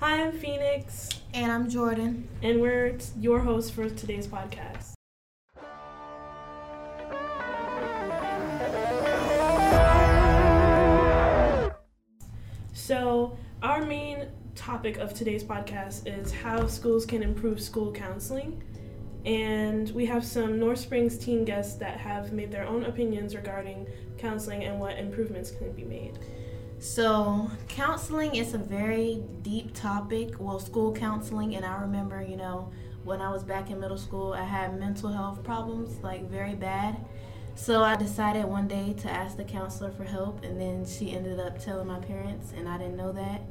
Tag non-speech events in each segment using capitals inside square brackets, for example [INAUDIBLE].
Hi, I'm Phoenix. And I'm Jordan. And we're your hosts for today's podcast. So, our main topic of today's podcast is how schools can improve school counseling. And we have some North Springs teen guests that have made their own opinions regarding counseling and what improvements can be made. So, counseling is a very deep topic. Well, school counseling, and I remember, you know, when I was back in middle school, I had mental health problems, like very bad. So, I decided one day to ask the counselor for help, and then she ended up telling my parents, and I didn't know that.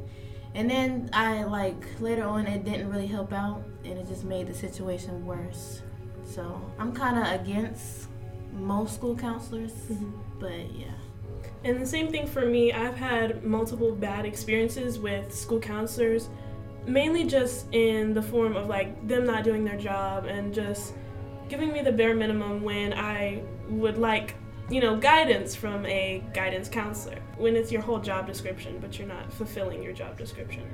And then I, like, later on, it didn't really help out, and it just made the situation worse. So, I'm kind of against most school counselors, mm-hmm. but yeah. And the same thing for me, I've had multiple bad experiences with school counselors, mainly just in the form of like them not doing their job and just giving me the bare minimum when I would like, you know, guidance from a guidance counselor when it's your whole job description, but you're not fulfilling your job description.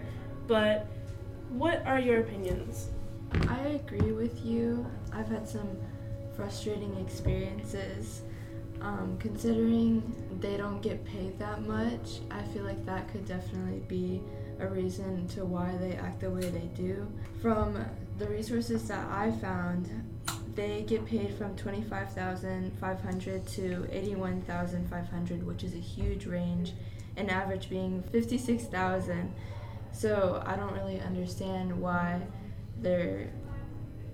But what are your opinions? I agree with you. I've had some frustrating experiences um, considering they don't get paid that much, I feel like that could definitely be a reason to why they act the way they do. From the resources that I found, they get paid from 25,500 to 81,500, which is a huge range, an average being 56,000. So I don't really understand why they're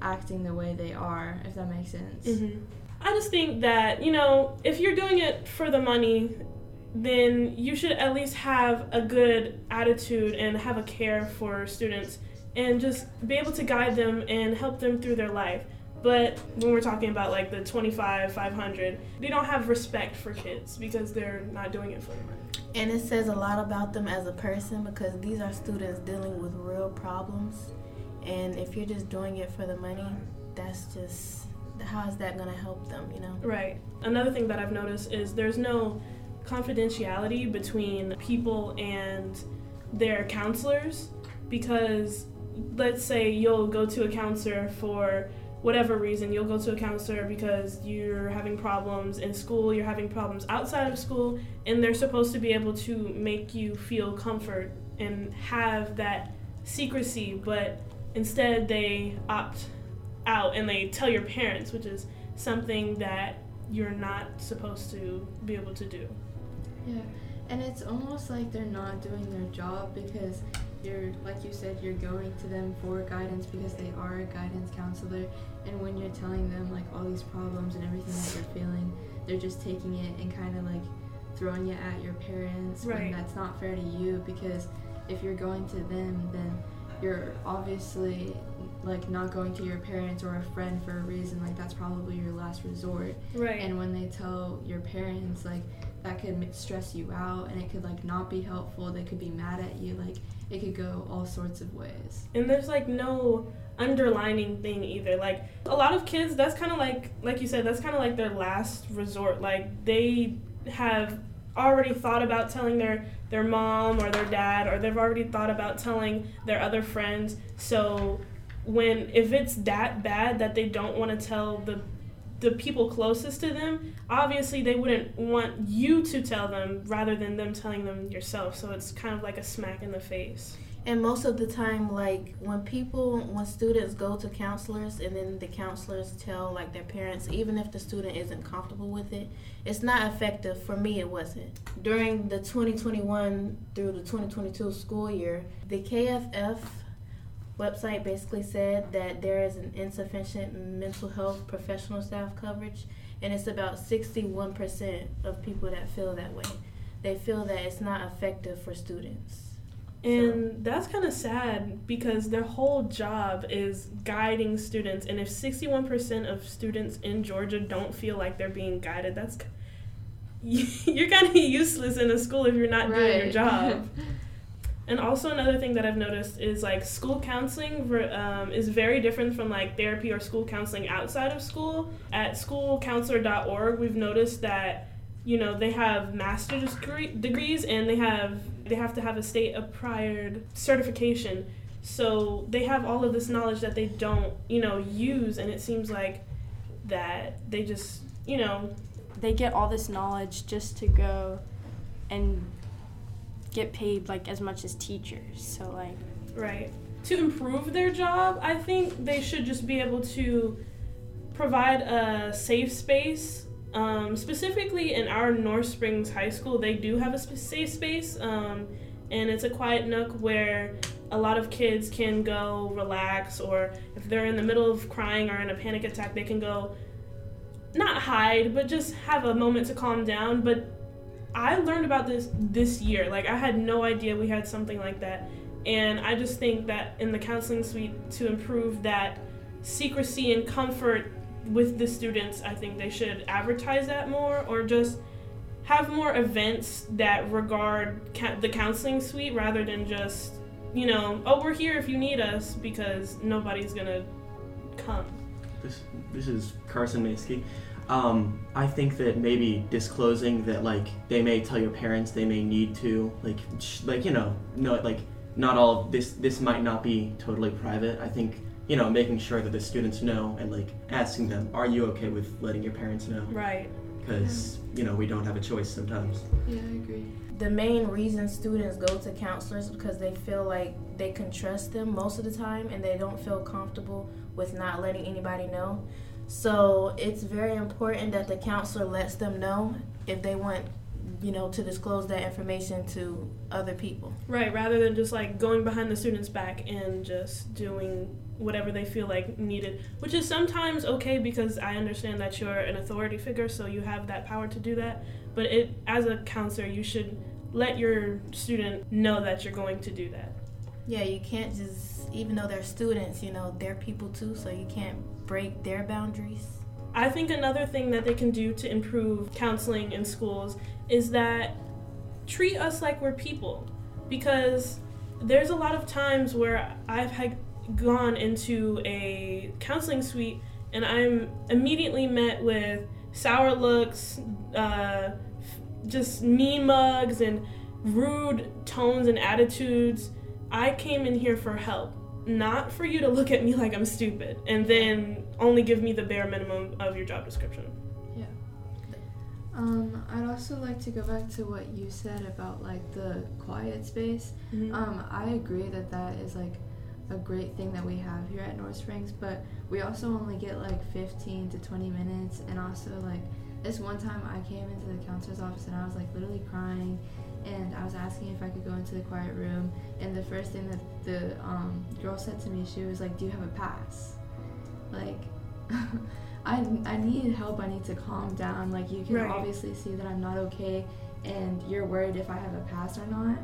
acting the way they are, if that makes sense. Mm-hmm. I just think that, you know, if you're doing it for the money, then you should at least have a good attitude and have a care for students and just be able to guide them and help them through their life. But when we're talking about like the 25, 500, they don't have respect for kids because they're not doing it for the money. And it says a lot about them as a person because these are students dealing with real problems. And if you're just doing it for the money, that's just how is that going to help them, you know? Right. Another thing that I've noticed is there's no confidentiality between people and their counselors because let's say you'll go to a counselor for whatever reason you'll go to a counselor because you're having problems in school you're having problems outside of school and they're supposed to be able to make you feel comfort and have that secrecy but instead they opt out and they tell your parents, which is something that you're not supposed to be able to do. Yeah, and it's almost like they're not doing their job because you're, like you said, you're going to them for guidance because they are a guidance counselor. And when you're telling them like all these problems and everything that you're feeling, they're just taking it and kind of like throwing it at your parents. Right. And that's not fair to you because if you're going to them, then you're obviously like not going to your parents or a friend for a reason like that's probably your last resort. Right. And when they tell your parents like that could stress you out and it could like not be helpful they could be mad at you like it could go all sorts of ways. And there's like no underlining thing either. Like a lot of kids that's kind of like like you said that's kind of like their last resort. Like they have already thought about telling their their mom or their dad or they've already thought about telling their other friends. So when if it's that bad that they don't want to tell the the people closest to them obviously they wouldn't want you to tell them rather than them telling them yourself. So it's kind of like a smack in the face. And most of the time like when people when students go to counselors and then the counselors tell like their parents even if the student isn't comfortable with it it's not effective. For me it wasn't. During the 2021 through the 2022 school year the kff website basically said that there is an insufficient mental health professional staff coverage and it's about 61% of people that feel that way they feel that it's not effective for students and so. that's kind of sad because their whole job is guiding students. And if 61% of students in Georgia don't feel like they're being guided, that's [LAUGHS] you're kind of useless in a school if you're not right. doing your job. [LAUGHS] and also another thing that I've noticed is like school counseling um, is very different from like therapy or school counseling outside of school. At schoolcounselor.org, we've noticed that you know they have master's degree, degrees and they have they have to have a state acquired certification. So they have all of this knowledge that they don't, you know, use and it seems like that they just, you know, they get all this knowledge just to go and get paid like as much as teachers. So like right. To improve their job, I think they should just be able to provide a safe space. Um, specifically in our North Springs High School, they do have a safe space, um, and it's a quiet nook where a lot of kids can go relax, or if they're in the middle of crying or in a panic attack, they can go not hide, but just have a moment to calm down. But I learned about this this year. Like I had no idea we had something like that. And I just think that in the counseling suite to improve that secrecy and comfort with the students, I think they should advertise that more or just have more events that regard ca- the counseling suite rather than just, you know, oh, we're here if you need us because nobody's going to come. This this is Carson Maskey. Um, I think that maybe disclosing that like they may tell your parents they may need to like sh- like you know no like not all this this might not be totally private. I think you know making sure that the students know and like asking them are you okay with letting your parents know Right. because you know we don't have a choice sometimes. Yeah, I agree. the main reason students go to counselors is because they feel like they can trust them most of the time and they don't feel comfortable with not letting anybody know. So it's very important that the counselor lets them know if they want, you know, to disclose that information to other people. Right, rather than just like going behind the student's back and just doing whatever they feel like needed, which is sometimes okay because I understand that you're an authority figure, so you have that power to do that. But it, as a counselor, you should let your student know that you're going to do that. Yeah, you can't just, even though they're students, you know, they're people too, so you can't break their boundaries. I think another thing that they can do to improve counseling in schools is that treat us like we're people because there's a lot of times where I've had gone into a counseling suite and I'm immediately met with sour looks, uh, just mean mugs, and rude tones and attitudes. I came in here for help, not for you to look at me like I'm stupid and then only give me the bare minimum of your job description. Yeah. Um, I'd also like to go back to what you said about like the quiet space. Um, I agree that that is like a great thing that we have here at North Springs, but we also only get like 15 to 20 minutes. And also, like, this one time I came into the counselor's office and I was like literally crying, and I was asking if I could go into the quiet room. And the first thing that the um, girl said to me, she was like, Do you have a pass? Like, [LAUGHS] I, I need help. I need to calm down. Like, you can Right. obviously see that I'm not okay, and you're worried if I have a pass or not.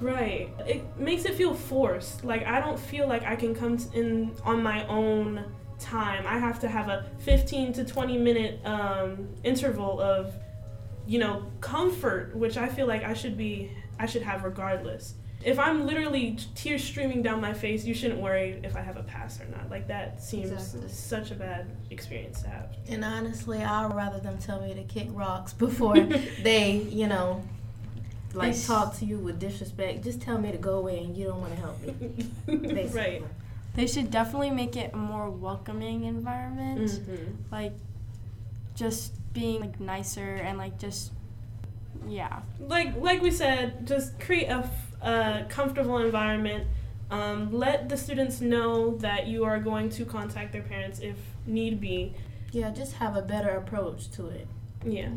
Right. It makes it feel forced. Like I don't feel like I can come in on my own time. I have to have a 15 to 20 minute um, interval of, you know, comfort, which I feel like I should be, I should have regardless. If I'm literally tears streaming down my face, you shouldn't worry if I have a pass or not. Like that seems Exactly. such a bad experience to have. And honestly, I'd rather them tell me to kick rocks [LAUGHS] before [LAUGHS] they, you know, like They talk to you with disrespect. Just tell me to go away and you don't want to help me. [LAUGHS] Basically. right. they should definitely make it a more welcoming environment. Mhm. Like just being like nicer and like just yeah. like like we said, just create a, f- a comfortable environment. Um, let the students know that you are going to contact their parents if need be. Yeah, just have a better approach to it. Yeah.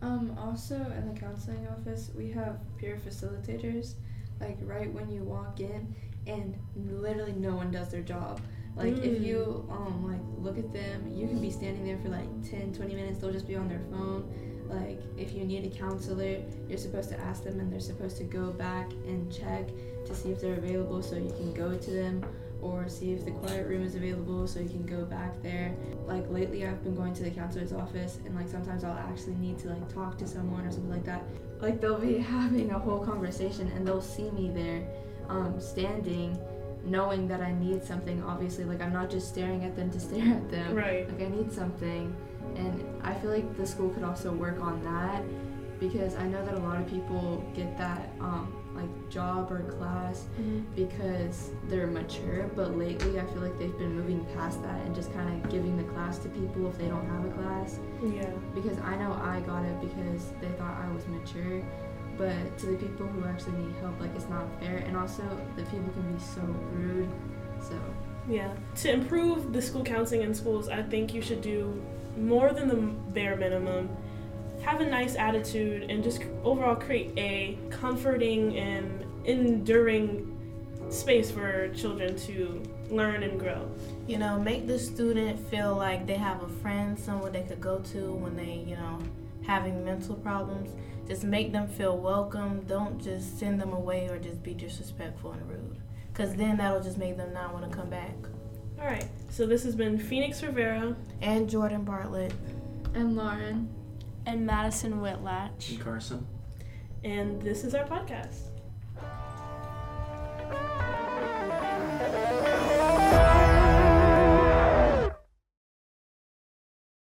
Um, also, in the counseling office, we have peer facilitators, like right when you walk in, and literally no one does their job. Like if Mm. you um like look at them, you can be standing there for like 10, 20 minutes. They'll just be on their phone. Like if you need a counselor, you're supposed to ask them, and they're supposed to go back and check to see if they're available, so you can go to them, or see if the quiet room is available, so you can go back there like lately I've been going to the counselor's office and like sometimes I'll actually need to like talk to someone or something like that. Like they'll be [LAUGHS] having a whole conversation and they'll see me there um, standing knowing that I need something obviously like I'm not just staring at them to [LAUGHS] stare at them. Right. Like I need something and I feel like the school could also work on that because I know that a lot of people get that um, like job or class because they're mature, but lately I feel like they've been moving past that and just kind of giving the class to people if they don't have a class. Yeah. Because I know I got it because they thought I was mature, but to the people who actually need help, like it's not fair. And also, the people can be so rude. So Yeah. To improve the school counseling in schools, I think you should do more than the bare minimum. Have a nice attitude and just overall create a comforting and enduring space for children to learn and grow. You know, make the student feel like they have a friend, someone they could go to when they, you know, having mental problems. Just make them feel welcome. Don't just send them away or just be disrespectful and rude. Because then that'll just make them not want to come back. All right. So this has been Phoenix Rivera. And Jordan Bartlett. and Lauren. And Madison Whitlatch. And Carson. And this is our podcast.